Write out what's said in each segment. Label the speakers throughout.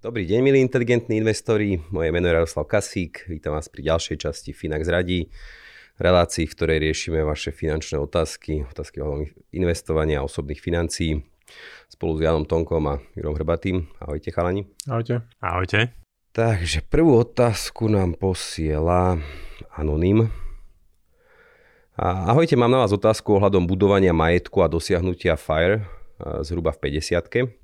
Speaker 1: Dobrý deň, milí inteligentní investori. Moje meno je Jaroslav Kasík. Vítam vás pri ďalšej časti Finax radí. Relácii, v ktorej riešime vaše finančné otázky, otázky o investovania a osobných financií spolu s Janom Tonkom a Jurom Hrbatým. Ahojte chalani.
Speaker 2: Ahojte.
Speaker 3: Ahojte.
Speaker 1: Takže prvú otázku nám posiela Anonym. Ahojte, mám na vás otázku ohľadom budovania majetku a dosiahnutia FIRE zhruba v 50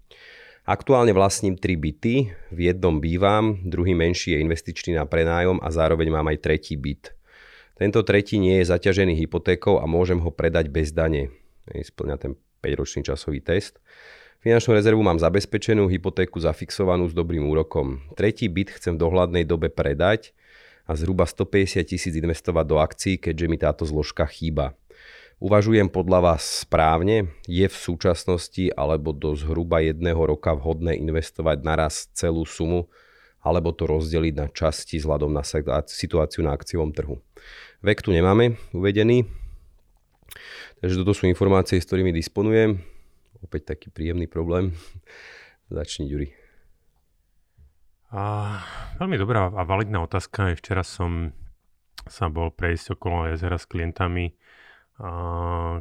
Speaker 1: Aktuálne vlastním tri byty, v jednom bývam, druhý menší je investičný na prenájom a zároveň mám aj tretí byt. Tento tretí nie je zaťažený hypotékou a môžem ho predať bez dane. Splňa ten 5-ročný časový test. Finančnú rezervu mám zabezpečenú, hypotéku zafixovanú s dobrým úrokom. Tretí byt chcem v dohľadnej dobe predať a zhruba 150 tisíc investovať do akcií, keďže mi táto zložka chýba. Uvažujem podľa vás správne? Je v súčasnosti alebo do zhruba jedného roka vhodné investovať naraz celú sumu alebo to rozdeliť na časti vzhľadom na situáciu na akciovom trhu? Vek tu nemáme uvedený, takže toto sú informácie, s ktorými disponujem. Opäť taký príjemný problém. Začni, Ďuri.
Speaker 2: A, veľmi dobrá a validná otázka. Včera som sa bol prejsť okolo jezera s klientami,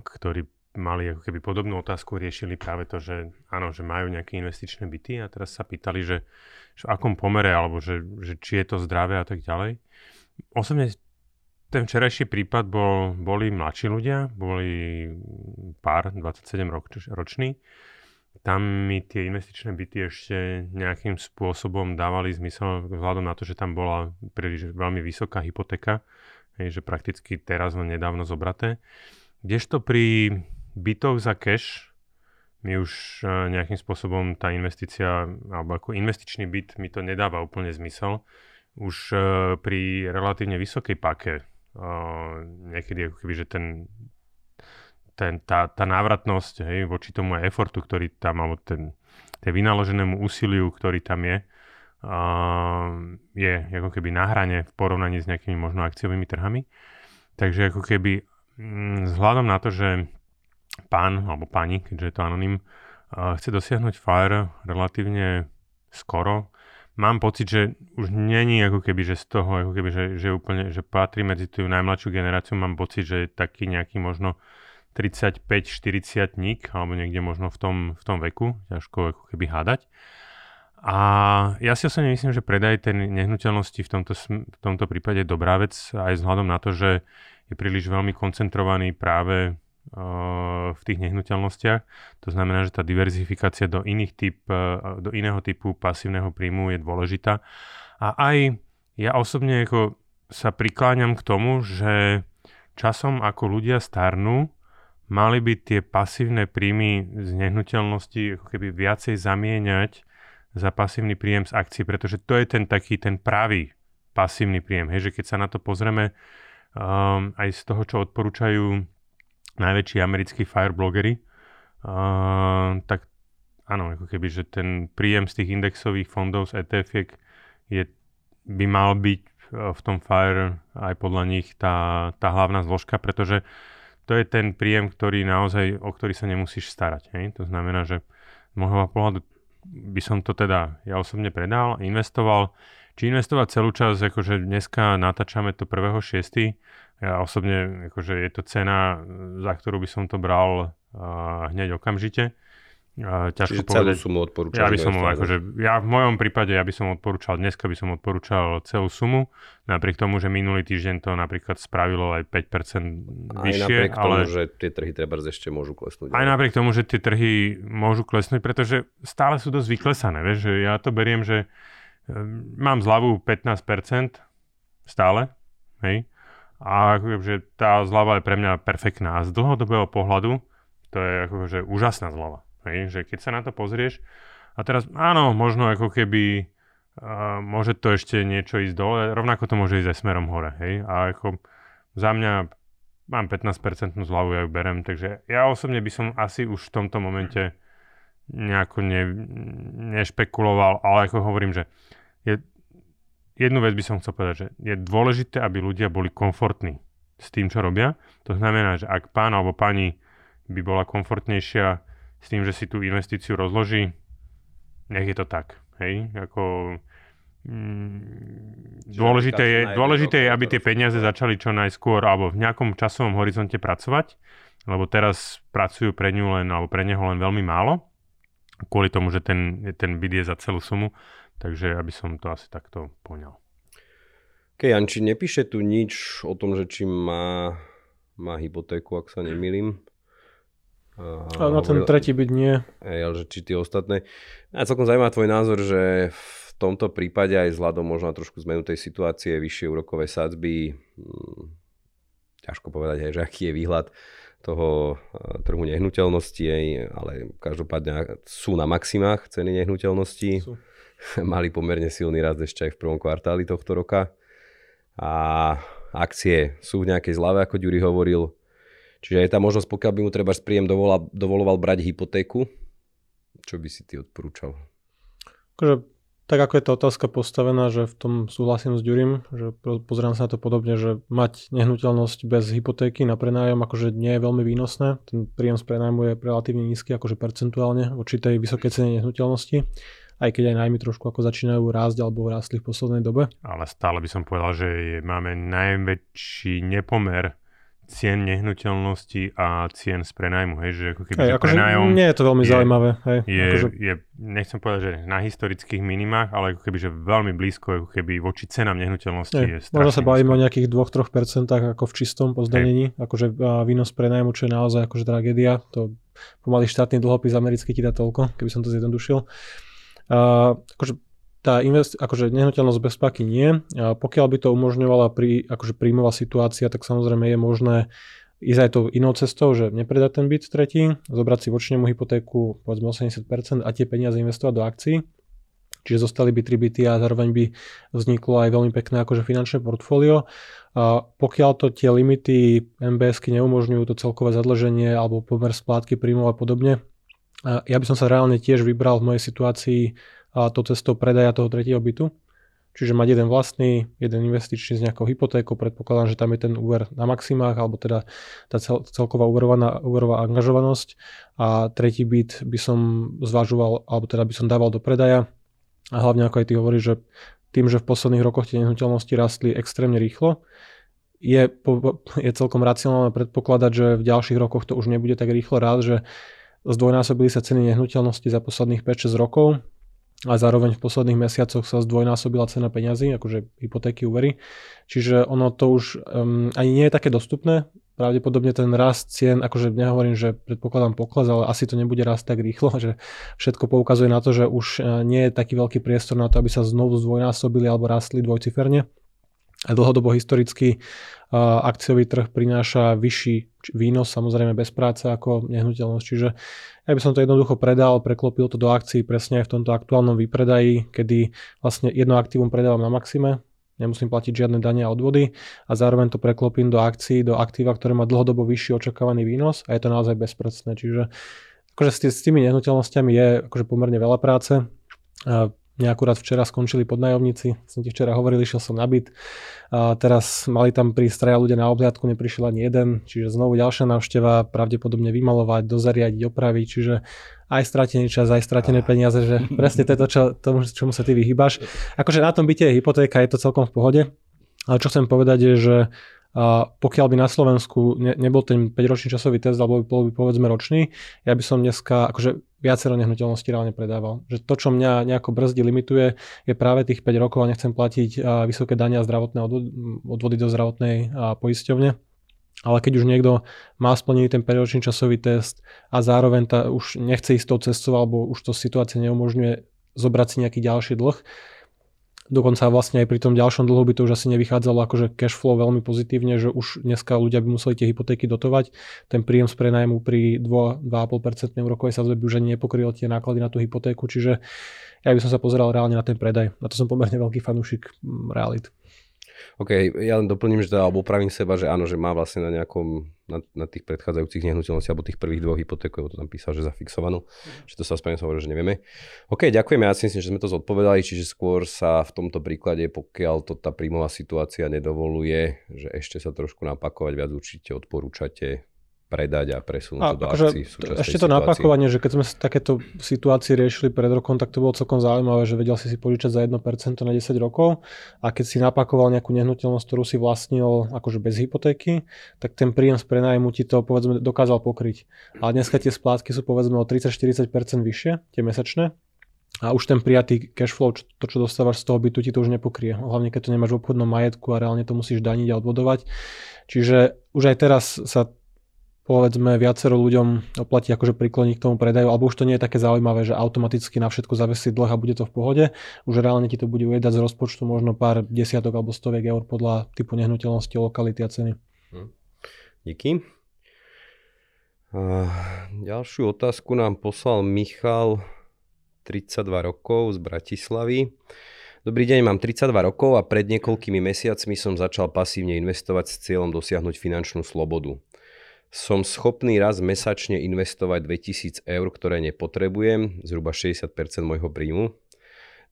Speaker 2: ktorí mali ako keby podobnú otázku, riešili práve to, že áno, že majú nejaké investičné byty a teraz sa pýtali, že, že v akom pomere, alebo že, že či je to zdravé a tak ďalej. Osobne ten včerajší prípad bol, boli mladší ľudia, boli pár, 27 roč, roční, tam mi tie investičné byty ešte nejakým spôsobom dávali zmysel vzhľadom na to, že tam bola príliš veľmi vysoká hypotéka, hej, že prakticky teraz len nedávno zobraté. Kdežto pri bytoch za cash mi už e, nejakým spôsobom tá investícia, alebo ako investičný byt mi to nedáva úplne zmysel. Už e, pri relatívne vysokej pake, e, niekedy ako keby, že ten ten, tá, tá návratnosť hej, voči tomu efortu, ktorý tam, alebo ten, ten vynaloženému úsiliu, ktorý tam je, je ako keby na hrane v porovnaní s nejakými možno akciovými trhami. Takže ako keby mm, vzhľadom na to, že pán alebo pani, keďže je to anonym, uh, chce dosiahnuť FIRE relatívne skoro, mám pocit, že už není ako keby, že z toho, ako keby, že, že úplne, že patrí medzi tú najmladšiu generáciu, mám pocit, že je taký nejaký možno 35-40 ník, alebo niekde možno v tom, v tom veku, ťažko ako keby hádať. A ja si osobne myslím, že predaj tej nehnuteľnosti v tomto, v tomto prípade je dobrá vec, aj vzhľadom na to, že je príliš veľmi koncentrovaný práve uh, v tých nehnuteľnostiach. To znamená, že tá diverzifikácia do, iných typ, uh, do iného typu pasívneho príjmu je dôležitá. A aj ja osobne ako sa prikláňam k tomu, že časom ako ľudia starnú, mali by tie pasívne príjmy z nehnuteľnosti ako keby viacej zamieňať za pasívny príjem z akcií, pretože to je ten taký ten pravý pasívny príjem. Hej, že keď sa na to pozrieme um, aj z toho, čo odporúčajú najväčší americkí fireblogery, um, tak áno, ako keby, že ten príjem z tých indexových fondov z etf je, by mal byť uh, v tom FIRE aj podľa nich tá, tá hlavná zložka, pretože to je ten príjem, ktorý naozaj, o ktorý sa nemusíš starať. Hej? To znamená, že z môjho pohľadu by som to teda ja osobne predal, investoval. Či investovať celú čas, akože dneska natáčame to 1.6. Ja osobne, akože je to cena, za ktorú by som to bral uh, hneď okamžite
Speaker 1: ťažko Čiže povedať. celú sumu odporúčaš?
Speaker 2: Ja by som, akože, ja v mojom prípade, ja by som odporúčal, dneska by som odporúčal celú sumu, napriek tomu, že minulý týždeň to napríklad spravilo aj 5% vyššie.
Speaker 1: Aj napriek ale... tomu, že tie trhy treba ešte môžu klesnúť.
Speaker 2: Aj napriek tomu, že tie trhy môžu klesnúť, pretože stále sú dosť vyklesané. Vieš, že ja to beriem, že um, mám zľavu 15% stále, hej, A akože tá zľava je pre mňa perfektná. A z dlhodobého pohľadu to je akože úžasná zľava. Hej? Že keď sa na to pozrieš, a teraz áno, možno ako keby uh, môže to ešte niečo ísť dole, rovnako to môže ísť aj smerom hore. Hej? A ako za mňa mám 15% zľavu, ja ju berem, takže ja osobne by som asi už v tomto momente nejako ne, nešpekuloval, ale ako hovorím, že je, jednu vec by som chcel povedať, že je dôležité, aby ľudia boli komfortní s tým, čo robia. To znamená, že ak pán alebo pani by bola komfortnejšia s tým, že si tú investíciu rozloží, nech je to tak. Hej, ako mm, dôležité, je, dôležité je, aby tie peniaze začali čo najskôr alebo v nejakom časovom horizonte pracovať, lebo teraz pracujú pre ňu len, alebo pre neho len veľmi málo, kvôli tomu, že ten, ten byt je za celú sumu, takže aby som to asi takto poňal.
Speaker 1: Keď Janči nepíše tu nič o tom, že či má, má hypotéku, ak sa nemýlim.
Speaker 4: A na ten tretí byt nie.
Speaker 1: Ale že či tie ostatné. Ja celkom zaujímavý tvoj názor, že v tomto prípade aj vzhľadom možno na trošku zmenu tej situácie, vyššie úrokové sadzby, hm, ťažko povedať aj, že aký je výhľad toho trhu nehnuteľností, ale každopádne sú na maximách ceny nehnuteľností. Sú. Mali pomerne silný rast ešte aj v prvom kvartáli tohto roka. A akcie sú v nejakej zlave, ako Ďuri hovoril Čiže je tá možnosť, pokiaľ by mu treba s príjem dovoloval, dovoloval brať hypotéku, čo by si ty odporúčal?
Speaker 4: Akože, tak ako je tá otázka postavená, že v tom súhlasím s Ďurím, že pozerám sa na to podobne, že mať nehnuteľnosť bez hypotéky na prenájom akože nie je veľmi výnosné. Ten príjem z prenájmu je relatívne nízky, akože percentuálne voči tej vysokej cene nehnuteľnosti aj keď aj najmy trošku ako začínajú rásť alebo rástli v poslednej dobe.
Speaker 2: Ale stále by som povedal, že máme najväčší nepomer cien nehnuteľnosti a cien z prenajmu, hej, že ako keby
Speaker 4: hej, akože prenajom nie je to veľmi je, zaujímavé. Hej,
Speaker 2: je, akože... je, nechcem povedať, že na historických minimách, ale ako keby, že veľmi blízko, ako keby voči cenám nehnuteľnosti hej, je
Speaker 4: Možno sa bavíme o nejakých 2-3% ako v čistom pozdanení, akože výnos prenajmu, čo je naozaj akože tragédia, to pomaly štátny dlhopis americký ti dá toľko, keby som to zjednodušil. Uh, akože tá invest, akože nehnuteľnosť bez páky nie. A pokiaľ by to umožňovala pri, akože príjmová situácia, tak samozrejme je možné ísť aj tou inou cestou, že nepredať ten byt tretí, zobrať si voči nemu hypotéku povedzme 80% a tie peniaze investovať do akcií. Čiže zostali by tri byty a zároveň by vzniklo aj veľmi pekné akože finančné portfólio. A pokiaľ to tie limity MBSky neumožňujú to celkové zadlženie alebo pomer splátky príjmov a podobne, a ja by som sa reálne tiež vybral v mojej situácii a to cestou predaja toho tretieho bytu. Čiže mať jeden vlastný, jeden investičný s nejakou hypotékou, predpokladám, že tam je ten úver na maximách, alebo teda tá cel, celková úverová, úverová angažovanosť. A tretí byt by som zvažoval, alebo teda by som dával do predaja. A hlavne, ako aj ty hovoríš, že tým, že v posledných rokoch tie nehnuteľnosti rastli extrémne rýchlo, je, je celkom racionálne predpokladať, že v ďalších rokoch to už nebude tak rýchlo rád, že zdvojnásobili sa ceny nehnuteľnosti za posledných 5-6 rokov, a zároveň v posledných mesiacoch sa zdvojnásobila cena peňazí, akože hypotéky, úvery. Čiže ono to už um, ani nie je také dostupné. Pravdepodobne ten rast cien, akože nehovorím, že predpokladám pokles, ale asi to nebude rast tak rýchlo, že všetko poukazuje na to, že už e, nie je taký veľký priestor na to, aby sa znovu zdvojnásobili alebo rastli dvojciferne. A dlhodobo historicky akciový trh prináša vyšší výnos, samozrejme bez práce ako nehnuteľnosť. Čiže ja by som to jednoducho predal, preklopil to do akcií presne aj v tomto aktuálnom výpredaji, kedy vlastne jedno aktívum predávam na maxime, nemusím platiť žiadne dania a odvody a zároveň to preklopím do akcií, do aktíva, ktoré má dlhodobo vyšší očakávaný výnos a je to naozaj bezpracné. Čiže akože s tými nehnuteľnosťami je akože pomerne veľa práce. Mne akurát včera skončili podnajomníci, som ti včera hovoril, išiel som na byt. A teraz mali tam prísť traja ľudia na obhliadku, neprišiel ani jeden, čiže znovu ďalšia návšteva, pravdepodobne vymalovať, dozariadiť, opraviť, čiže aj stratený čas, aj stratené peniaze, že presne to, čo, tomu, čomu sa ty vyhýbaš. Akože na tom byte je hypotéka, je to celkom v pohode, ale čo chcem povedať je, že a pokiaľ by na Slovensku ne, nebol ten 5-ročný časový test, alebo bol by povedzme ročný, ja by som dneska akože viacero nehnuteľností reálne predával. Že to, čo mňa nejako brzdí, limituje, je práve tých 5 rokov a nechcem platiť vysoké dania zdravotné odvody do zdravotnej poisťovne. Ale keď už niekto má splnený ten 5-ročný časový test a zároveň tá, už nechce ísť tou cestou alebo už to situácia neumožňuje zobrať si nejaký ďalší dlh, Dokonca vlastne aj pri tom ďalšom dlhu by to už asi nevychádzalo akože cash flow veľmi pozitívne, že už dneska ľudia by museli tie hypotéky dotovať. Ten príjem z prenajmu pri 2,5% úrokovej sadzbe by už ani nepokryl tie náklady na tú hypotéku, čiže ja by som sa pozeral reálne na ten predaj. Na to som pomerne veľký fanúšik mm, realit.
Speaker 1: OK, ja len doplním, že teda, alebo upravím seba, že áno, že má vlastne na nejakom, na, na tých predchádzajúcich nehnuteľnostiach, alebo tých prvých dvoch hypotékov, to tam písal, že zafixovanú, mm. že to sa správne hovoril, že nevieme. OK, ďakujeme, ja si myslím, že sme to zodpovedali, čiže skôr sa v tomto príklade, pokiaľ to tá príjmová situácia nedovoluje, že ešte sa trošku napakovať, viac určite odporúčate predať a presunúť a, to do akože, akcií.
Speaker 4: Ešte to situácii. napakovanie, že keď sme takéto situácie riešili pred rokom, tak to bolo celkom zaujímavé, že vedel si si požičať za 1% na 10 rokov a keď si napakoval nejakú nehnuteľnosť, ktorú si vlastnil akože bez hypotéky, tak ten príjem z prenajmu ti to povedzme dokázal pokryť. A dneska tie splátky sú povedzme o 30-40% vyššie, tie mesačné, a už ten prijatý cash flow, to čo dostávaš z toho bytu, ti to už nepokrie. Hlavne keď to nemáš v obchodnom majetku a reálne to musíš daniť a odvodovať. Čiže už aj teraz sa povedzme viacero ľuďom oplatí akože prikloniť k tomu predaju, alebo už to nie je také zaujímavé, že automaticky na všetko zavesí dlh a bude to v pohode. Už reálne ti to bude ujedať z rozpočtu možno pár desiatok alebo stoviek eur podľa typu nehnuteľnosti, lokality a ceny. Hm.
Speaker 1: Díky. A ďalšiu otázku nám poslal Michal, 32 rokov z Bratislavy. Dobrý deň, mám 32 rokov a pred niekoľkými mesiacmi som začal pasívne investovať s cieľom dosiahnuť finančnú slobodu som schopný raz mesačne investovať 2000 eur, ktoré nepotrebujem, zhruba 60% môjho príjmu.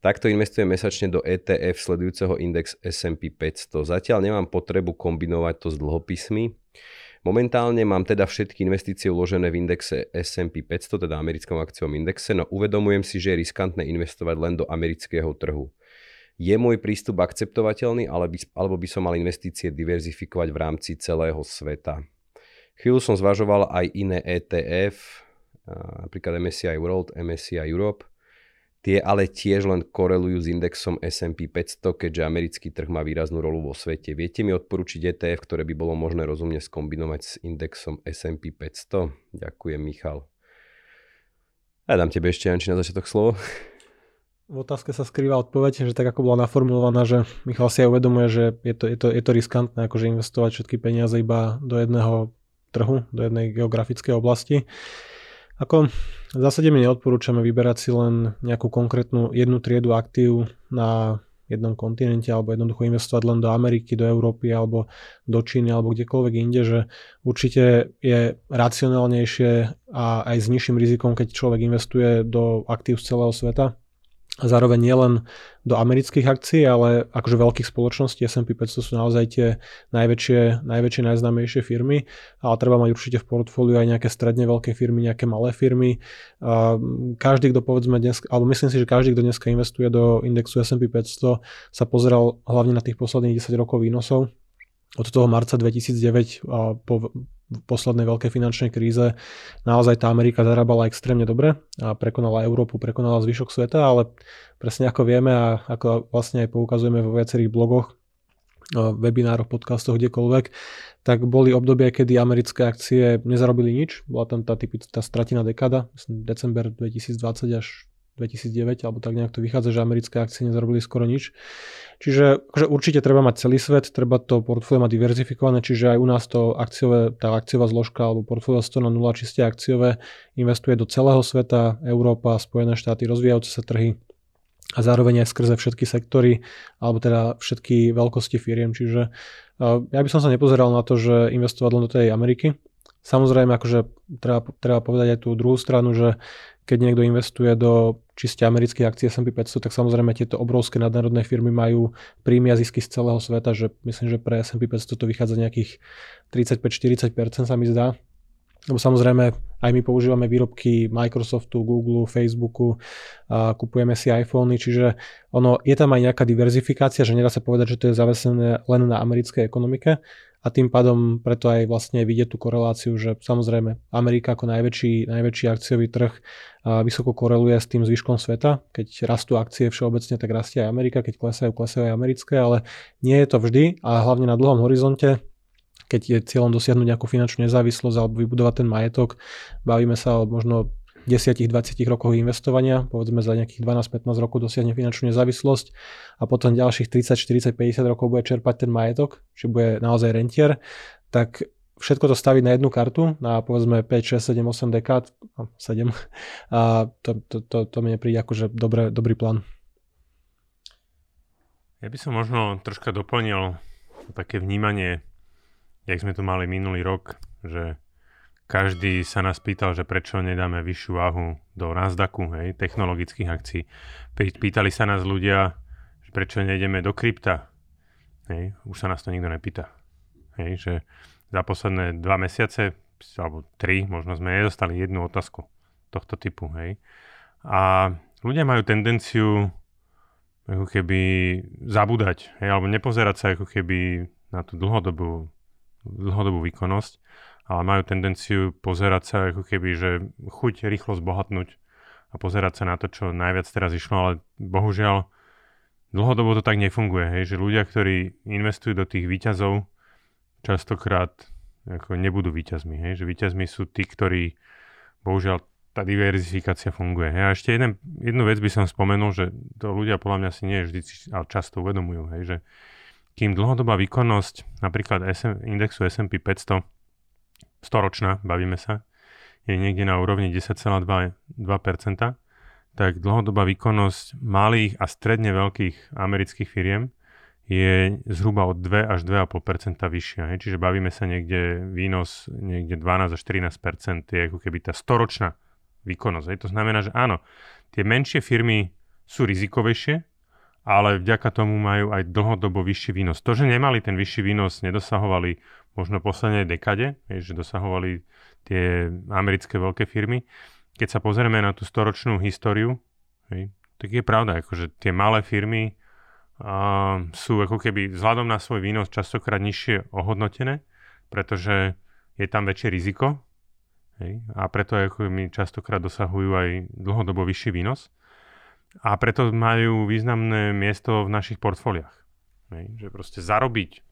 Speaker 1: Takto investujem mesačne do ETF sledujúceho index S&P 500. Zatiaľ nemám potrebu kombinovať to s dlhopismi. Momentálne mám teda všetky investície uložené v indexe S&P 500, teda americkom akciovom indexe, no uvedomujem si, že je riskantné investovať len do amerického trhu. Je môj prístup akceptovateľný, alebo by som mal investície diverzifikovať v rámci celého sveta? Chvíľu som zvažoval aj iné ETF, napríklad MSCI World, MSCI Europe. Tie ale tiež len korelujú s indexom S&P 500, keďže americký trh má výraznú rolu vo svete. Viete mi odporučiť ETF, ktoré by bolo možné rozumne skombinovať s indexom S&P 500? Ďakujem, Michal. Ja dám tebe ešte, Janči, na začiatok slovo.
Speaker 4: V otázke sa skrýva odpoveď, že tak ako bola naformulovaná, že Michal si aj uvedomuje, že je to, je to, je to riskantné, akože investovať všetky peniaze iba do jedného trhu, do jednej geografickej oblasti. Ako v zásade my neodporúčame vyberať si len nejakú konkrétnu jednu triedu aktív na jednom kontinente alebo jednoducho investovať len do Ameriky, do Európy alebo do Číny alebo kdekoľvek inde, že určite je racionálnejšie a aj s nižším rizikom, keď človek investuje do aktív z celého sveta, a zároveň nielen do amerických akcií, ale akože veľkých spoločností S&P 500 sú naozaj tie najväčšie, najväčšie, najznámejšie firmy, ale treba mať určite v portfóliu aj nejaké stredne veľké firmy, nejaké malé firmy. Každý, kto povedzme dnes, alebo myslím si, že každý, kto dneska investuje do indexu S&P 500, sa pozeral hlavne na tých posledných 10 rokov výnosov od toho marca 2009 a po poslednej veľkej finančnej kríze naozaj tá Amerika zarábala extrémne dobre a prekonala Európu, prekonala zvyšok sveta, ale presne ako vieme a ako vlastne aj poukazujeme vo viacerých blogoch, webinároch, podcastoch, kdekoľvek, tak boli obdobia, kedy americké akcie nezarobili nič. Bola tam tá, typická stratená dekada, december 2020 až 2009, alebo tak nejak to vychádza, že americké akcie nezarobili skoro nič. Čiže akože určite treba mať celý svet, treba to portfólio mať diverzifikované, čiže aj u nás to akciové, tá akciová zložka alebo portfólio 100 na 0 čiste akciové investuje do celého sveta, Európa, Spojené štáty, rozvíjajúce sa trhy a zároveň aj skrze všetky sektory alebo teda všetky veľkosti firiem. Čiže ja by som sa nepozeral na to, že investovať len do tej Ameriky. Samozrejme, akože treba, treba povedať aj tú druhú stranu, že keď niekto investuje do čiste amerických akcií S&P 500, tak samozrejme tieto obrovské nadnárodné firmy majú príjmy a zisky z celého sveta, že myslím, že pre S&P 500 to vychádza nejakých 35-40% sa mi zdá. Lebo samozrejme aj my používame výrobky Microsoftu, Google, Facebooku, a kupujeme si iPhony, čiže ono, je tam aj nejaká diverzifikácia, že nedá sa povedať, že to je zavesené len na americkej ekonomike, a tým pádom preto aj vlastne vidieť tú koreláciu, že samozrejme Amerika ako najväčší, najväčší akciový trh vysoko koreluje s tým zvyškom sveta. Keď rastú akcie všeobecne, tak rastie aj Amerika, keď klesajú, klesajú aj americké, ale nie je to vždy a hlavne na dlhom horizonte keď je cieľom dosiahnuť nejakú finančnú nezávislosť alebo vybudovať ten majetok, bavíme sa o možno 10-20 rokoch investovania, povedzme za nejakých 12-15 rokov dosiahne finančnú nezávislosť a potom ďalších 30, 40, 50 rokov bude čerpať ten majetok, či bude naozaj rentier, tak všetko to staviť na jednu kartu, na povedzme 5, 6, 7, 8 dekád, 7, a to, to, to, to mi nepríde akože dobré, dobrý plán.
Speaker 2: Ja by som možno troška doplnil také vnímanie, jak sme tu mali minulý rok, že každý sa nás pýtal, že prečo nedáme vyššiu váhu do Nasdaqu, hej, technologických akcií. Pýtali sa nás ľudia, že prečo nejdeme do krypta. Hej, už sa nás to nikto nepýta. Hej, že za posledné dva mesiace, alebo tri, možno sme nedostali jednu otázku tohto typu. Hej. A ľudia majú tendenciu ako keby zabúdať, hej, alebo nepozerať sa ako keby na tú dlhodobú, dlhodobú výkonnosť, ale majú tendenciu pozerať sa ako keby, že chuť rýchlo zbohatnúť a pozerať sa na to, čo najviac teraz išlo, ale bohužiaľ dlhodobo to tak nefunguje, hej, že ľudia, ktorí investujú do tých výťazov, častokrát ako nebudú výťazmi, hej, že výťazmi sú tí, ktorí bohužiaľ tá diverzifikácia funguje. Hej. A ešte jeden, jednu vec by som spomenul, že to ľudia podľa mňa si nie vždy, ale často uvedomujú, hej, že kým dlhodobá výkonnosť napríklad SM, indexu S&P 500 storočná, bavíme sa, je niekde na úrovni 10,2%, tak dlhodobá výkonnosť malých a stredne veľkých amerických firiem je zhruba od 2 až 2,5% vyššia. Hej. Čiže bavíme sa niekde výnos niekde 12 až 13% je ako keby tá storočná výkonnosť. Hej. To znamená, že áno, tie menšie firmy sú rizikovejšie, ale vďaka tomu majú aj dlhodobo vyšší výnos. To, že nemali ten vyšší výnos, nedosahovali možno poslednej dekade, že dosahovali tie americké veľké firmy. Keď sa pozrieme na tú storočnú históriu, tak je pravda, akože tie malé firmy sú ako keby vzhľadom na svoj výnos častokrát nižšie ohodnotené, pretože je tam väčšie riziko? A preto ako mi častokrát dosahujú aj dlhodobo vyšší výnos. A preto majú významné miesto v našich portfóliách. Že proste zarobiť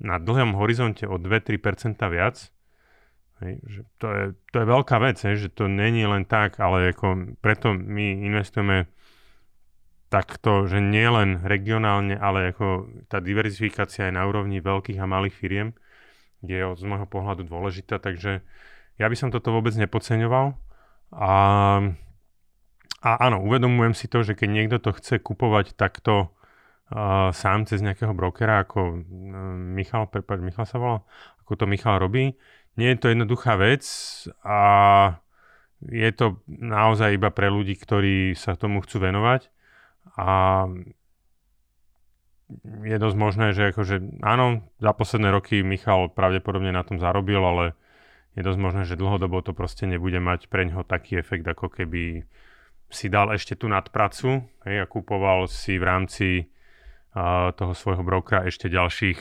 Speaker 2: na dlhom horizonte o 2-3% viac, hej? Že to, je, to je veľká vec, hej? že to není len tak, ale ako preto my investujeme takto, že nie len regionálne, ale ako tá diverzifikácia je na úrovni veľkých a malých firiem, je z môjho pohľadu dôležitá, takže ja by som toto vôbec nepodceňoval. A, a áno, uvedomujem si to, že keď niekto to chce kupovať takto sám cez nejakého brokera, ako uh, Michal, prepáč, Michal sa volá, ako to Michal robí, nie je to jednoduchá vec a je to naozaj iba pre ľudí, ktorí sa tomu chcú venovať. A je dosť možné, že akože áno, za posledné roky Michal pravdepodobne na tom zarobil, ale je dosť možné, že dlhodobo to proste nebude mať pre ňoho taký efekt, ako keby si dal ešte tú nadpracu hej, a kupoval si v rámci toho svojho brokera ešte ďalších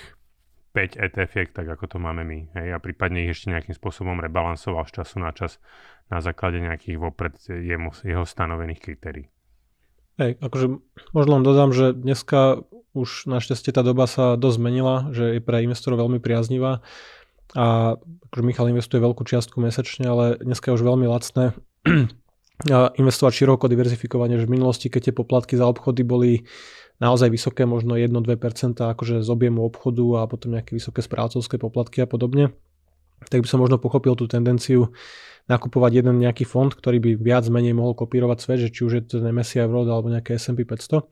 Speaker 2: 5 etf tak ako to máme my. Hej, a prípadne ich ešte nejakým spôsobom rebalansoval z času na čas na základe nejakých vopred jemu, jeho stanovených kritérií.
Speaker 4: Hej, akože možno len dodám, že dneska už našťastie tá doba sa dosť zmenila, že je pre investorov veľmi priaznivá a akože Michal investuje veľkú čiastku mesačne, ale dneska je už veľmi lacné investovať široko, diverzifikovanie, že v minulosti, keď tie poplatky za obchody boli naozaj vysoké, možno 1-2% akože z objemu obchodu a potom nejaké vysoké správcovské poplatky a podobne, tak by som možno pochopil tú tendenciu nakupovať jeden nejaký fond, ktorý by viac menej mohol kopírovať svet, že či už je to MSCI World alebo nejaké S&P 500.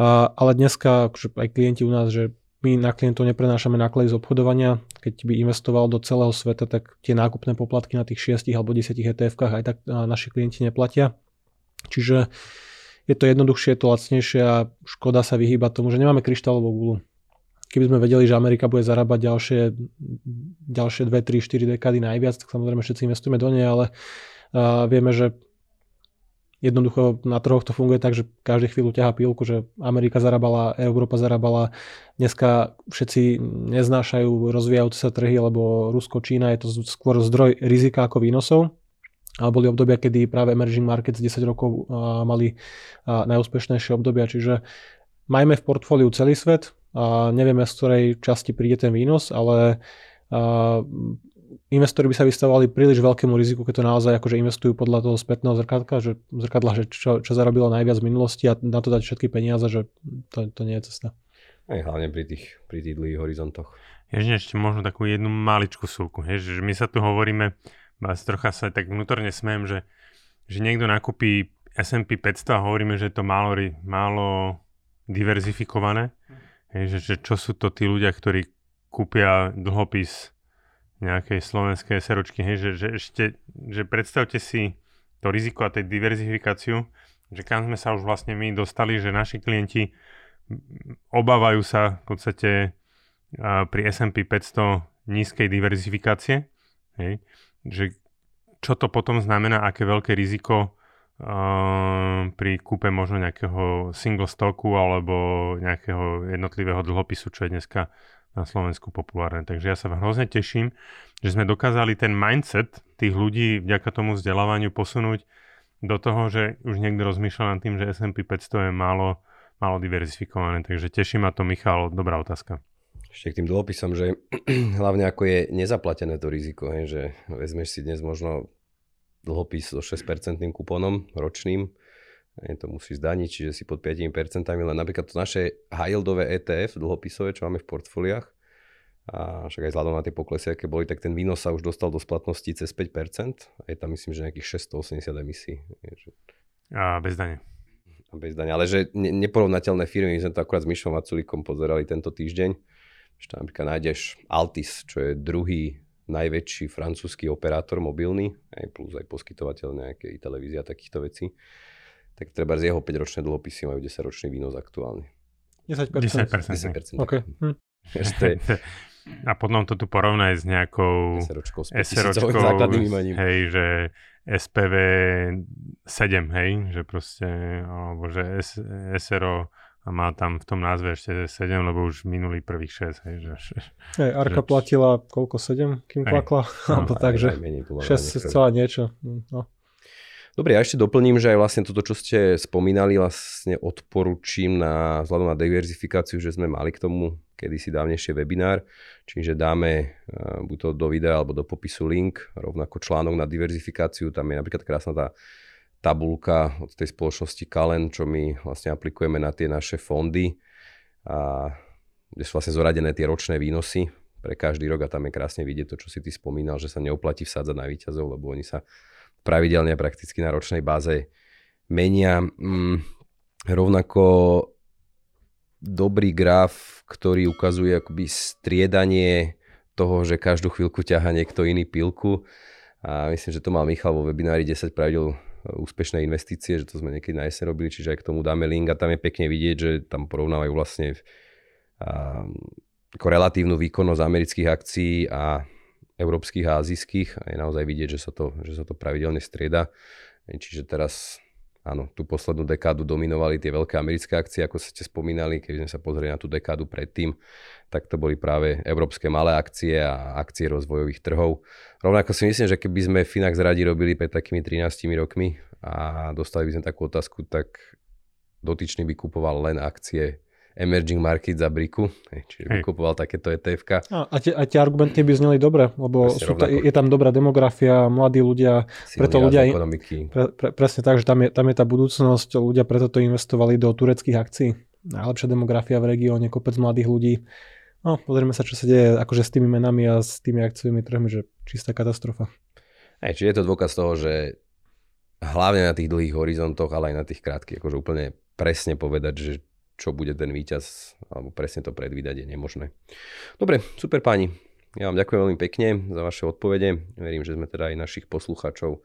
Speaker 4: A, ale dneska akože aj klienti u nás, že my na klientov neprenášame náklady z obchodovania. Keď by investoval do celého sveta, tak tie nákupné poplatky na tých 6 alebo 10 ETF-kách aj tak naši klienti neplatia. Čiže je to jednoduchšie, je to lacnejšie a škoda sa vyhýba tomu, že nemáme kryštálovú gulu. Keby sme vedeli, že Amerika bude zarábať ďalšie, ďalšie 2, 3, 4 dekády najviac, tak samozrejme všetci investujeme do nej, ale uh, vieme, že Jednoducho na trhoch to funguje tak, že každý chvíľu ťahá pílku, že Amerika zarábala, Európa zarábala. Dneska všetci neznášajú rozvíjajúce sa trhy, lebo Rusko, Čína je to skôr zdroj rizika ako výnosov. Ale boli obdobia, kedy práve emerging markets 10 rokov mali najúspešnejšie obdobia, čiže majme v portfóliu celý svet a nevieme, z ktorej časti príde ten výnos, ale investori by sa vystavovali príliš veľkému riziku, keď to naozaj akože investujú podľa toho spätného zrkadla, že, zrkadla, že čo, čo zarobilo najviac v minulosti a na to dať všetky peniaze, že to, to nie je cesta.
Speaker 1: Aj hlavne pri tých, pri tých dlhých horizontoch.
Speaker 2: Ježne ešte možno takú jednu maličku súku. Hež, že my sa tu hovoríme, vás trocha sa tak vnútorne smiem, že, že niekto nakúpi S&P 500 a hovoríme, že je to málo, málo diverzifikované. Hej, že, že čo sú to tí ľudia, ktorí kúpia dlhopis nejakej slovenskej seročky, hej, že, že ešte, že predstavte si to riziko a tej diverzifikáciu, že kam sme sa už vlastne my dostali, že naši klienti obávajú sa v podstate pri S&P 500 nízkej diverzifikácie, hej, že čo to potom znamená, aké veľké riziko pri kúpe možno nejakého single stocku alebo nejakého jednotlivého dlhopisu, čo je dneska na Slovensku populárne. Takže ja sa hrozne teším, že sme dokázali ten mindset tých ľudí vďaka tomu vzdelávaniu posunúť do toho, že už niekto rozmýšľa nad tým, že S&P 500 je málo, málo diverzifikované. Takže teší ma to, Michal, dobrá otázka.
Speaker 1: Ešte k tým dlhopisom, že hlavne ako je nezaplatené to riziko, hej, že vezmeš si dnes možno dlhopis so 6% kuponom ročným, to musí zdaniť, čiže si pod 5%, len napríklad to naše high-yieldové ETF dlhopisové, čo máme v portfóliách, a však aj vzhľadom na tie poklesy, aké boli, tak ten výnos sa už dostal do splatnosti cez 5%. A je tam myslím, že nejakých 680 emisí.
Speaker 2: A bez dane.
Speaker 1: A bez dane. Ale že ne- neporovnateľné firmy, my sme to akurát s Myšom Vaculikom pozerali tento týždeň, že tam napríklad nájdeš Altis, čo je druhý najväčší francúzsky operátor mobilný, aj plus aj poskytovateľ nejakej televízie a takýchto vecí tak treba z jeho 5-ročné dlhopisy majú 10-ročný výnos aktuálne.
Speaker 4: 10%?
Speaker 2: 10%.
Speaker 1: 10%.
Speaker 4: Okay. Hm.
Speaker 2: A potom to tu porovnaj s nejakou
Speaker 1: SROčkou, s
Speaker 2: SROčkou
Speaker 1: základným imaním.
Speaker 2: hej, že SPV 7, hej, že proste, alebo že S, SRO a má tam v tom názve ešte 7, lebo už minulý prvých 6, hej, že...
Speaker 4: Hej, Arka že... platila koľko, 7, kým klakla? No, alebo tak, že 6 celá niečo. No.
Speaker 1: Dobre, ja ešte doplním, že aj vlastne toto, čo ste spomínali, vlastne odporúčim na vzhľadom na diverzifikáciu, že sme mali k tomu kedysi dávnejšie webinár, čiže dáme uh, buď to do videa alebo do popisu link, rovnako článok na diverzifikáciu, tam je napríklad krásna tá tabulka od tej spoločnosti Kalen, čo my vlastne aplikujeme na tie naše fondy a kde sú vlastne zoradené tie ročné výnosy pre každý rok a tam je krásne vidieť to, čo si ty spomínal, že sa neoplatí vsádzať na výťazov, lebo oni sa pravidelne prakticky na ročnej báze menia. Mm, rovnako dobrý graf, ktorý ukazuje akoby striedanie toho, že každú chvíľku ťaha niekto iný pilku. A myslím, že to mal Michal vo webinári 10 pravidel úspešné investície, že to sme niekedy na jeseň robili, čiže aj k tomu dáme link a tam je pekne vidieť, že tam porovnávajú vlastne a, ako relatívnu výkonnosť amerických akcií a európskych a azijských a je naozaj vidieť, že sa to, že sa to pravidelne strieda. Čiže teraz áno, tú poslednú dekádu dominovali tie veľké americké akcie, ako ste spomínali, keď sme sa pozreli na tú dekádu predtým, tak to boli práve európske malé akcie a akcie rozvojových trhov. Rovnako si myslím, že keby sme Finax radi robili pred takými 13 rokmi a dostali by sme takú otázku, tak dotyčný by kupoval len akcie emerging market za briku, čiže hey. vykupoval takéto etf
Speaker 4: A, a, tie, a tie argumenty by zneli dobre, lebo sú ta, je tam dobrá demografia, mladí ľudia, preto ľudia, pre, pre, presne tak, že tam je, tam je tá budúcnosť, ľudia preto to investovali do tureckých akcií. Najlepšia demografia v regióne, kopec mladých ľudí. No, pozrieme sa, čo sa deje akože s tými menami a s tými akciovými trhmi, že čistá katastrofa.
Speaker 1: Hej, čiže je to dôkaz toho, že hlavne na tých dlhých horizontoch, ale aj na tých krátkych, akože úplne presne povedať, že čo bude ten víťaz, alebo presne to predvídať je nemožné. Dobre, super páni. Ja vám ďakujem veľmi pekne za vaše odpovede. Verím, že sme teda aj našich poslucháčov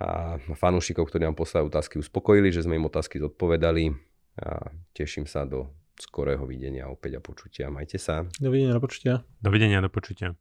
Speaker 1: a fanúšikov, ktorí nám poslali otázky, uspokojili, že sme im otázky zodpovedali a teším sa do skorého videnia opäť a počutia. Majte sa.
Speaker 4: Dovidenia, do počutia.
Speaker 2: Dovidenia, do počutia.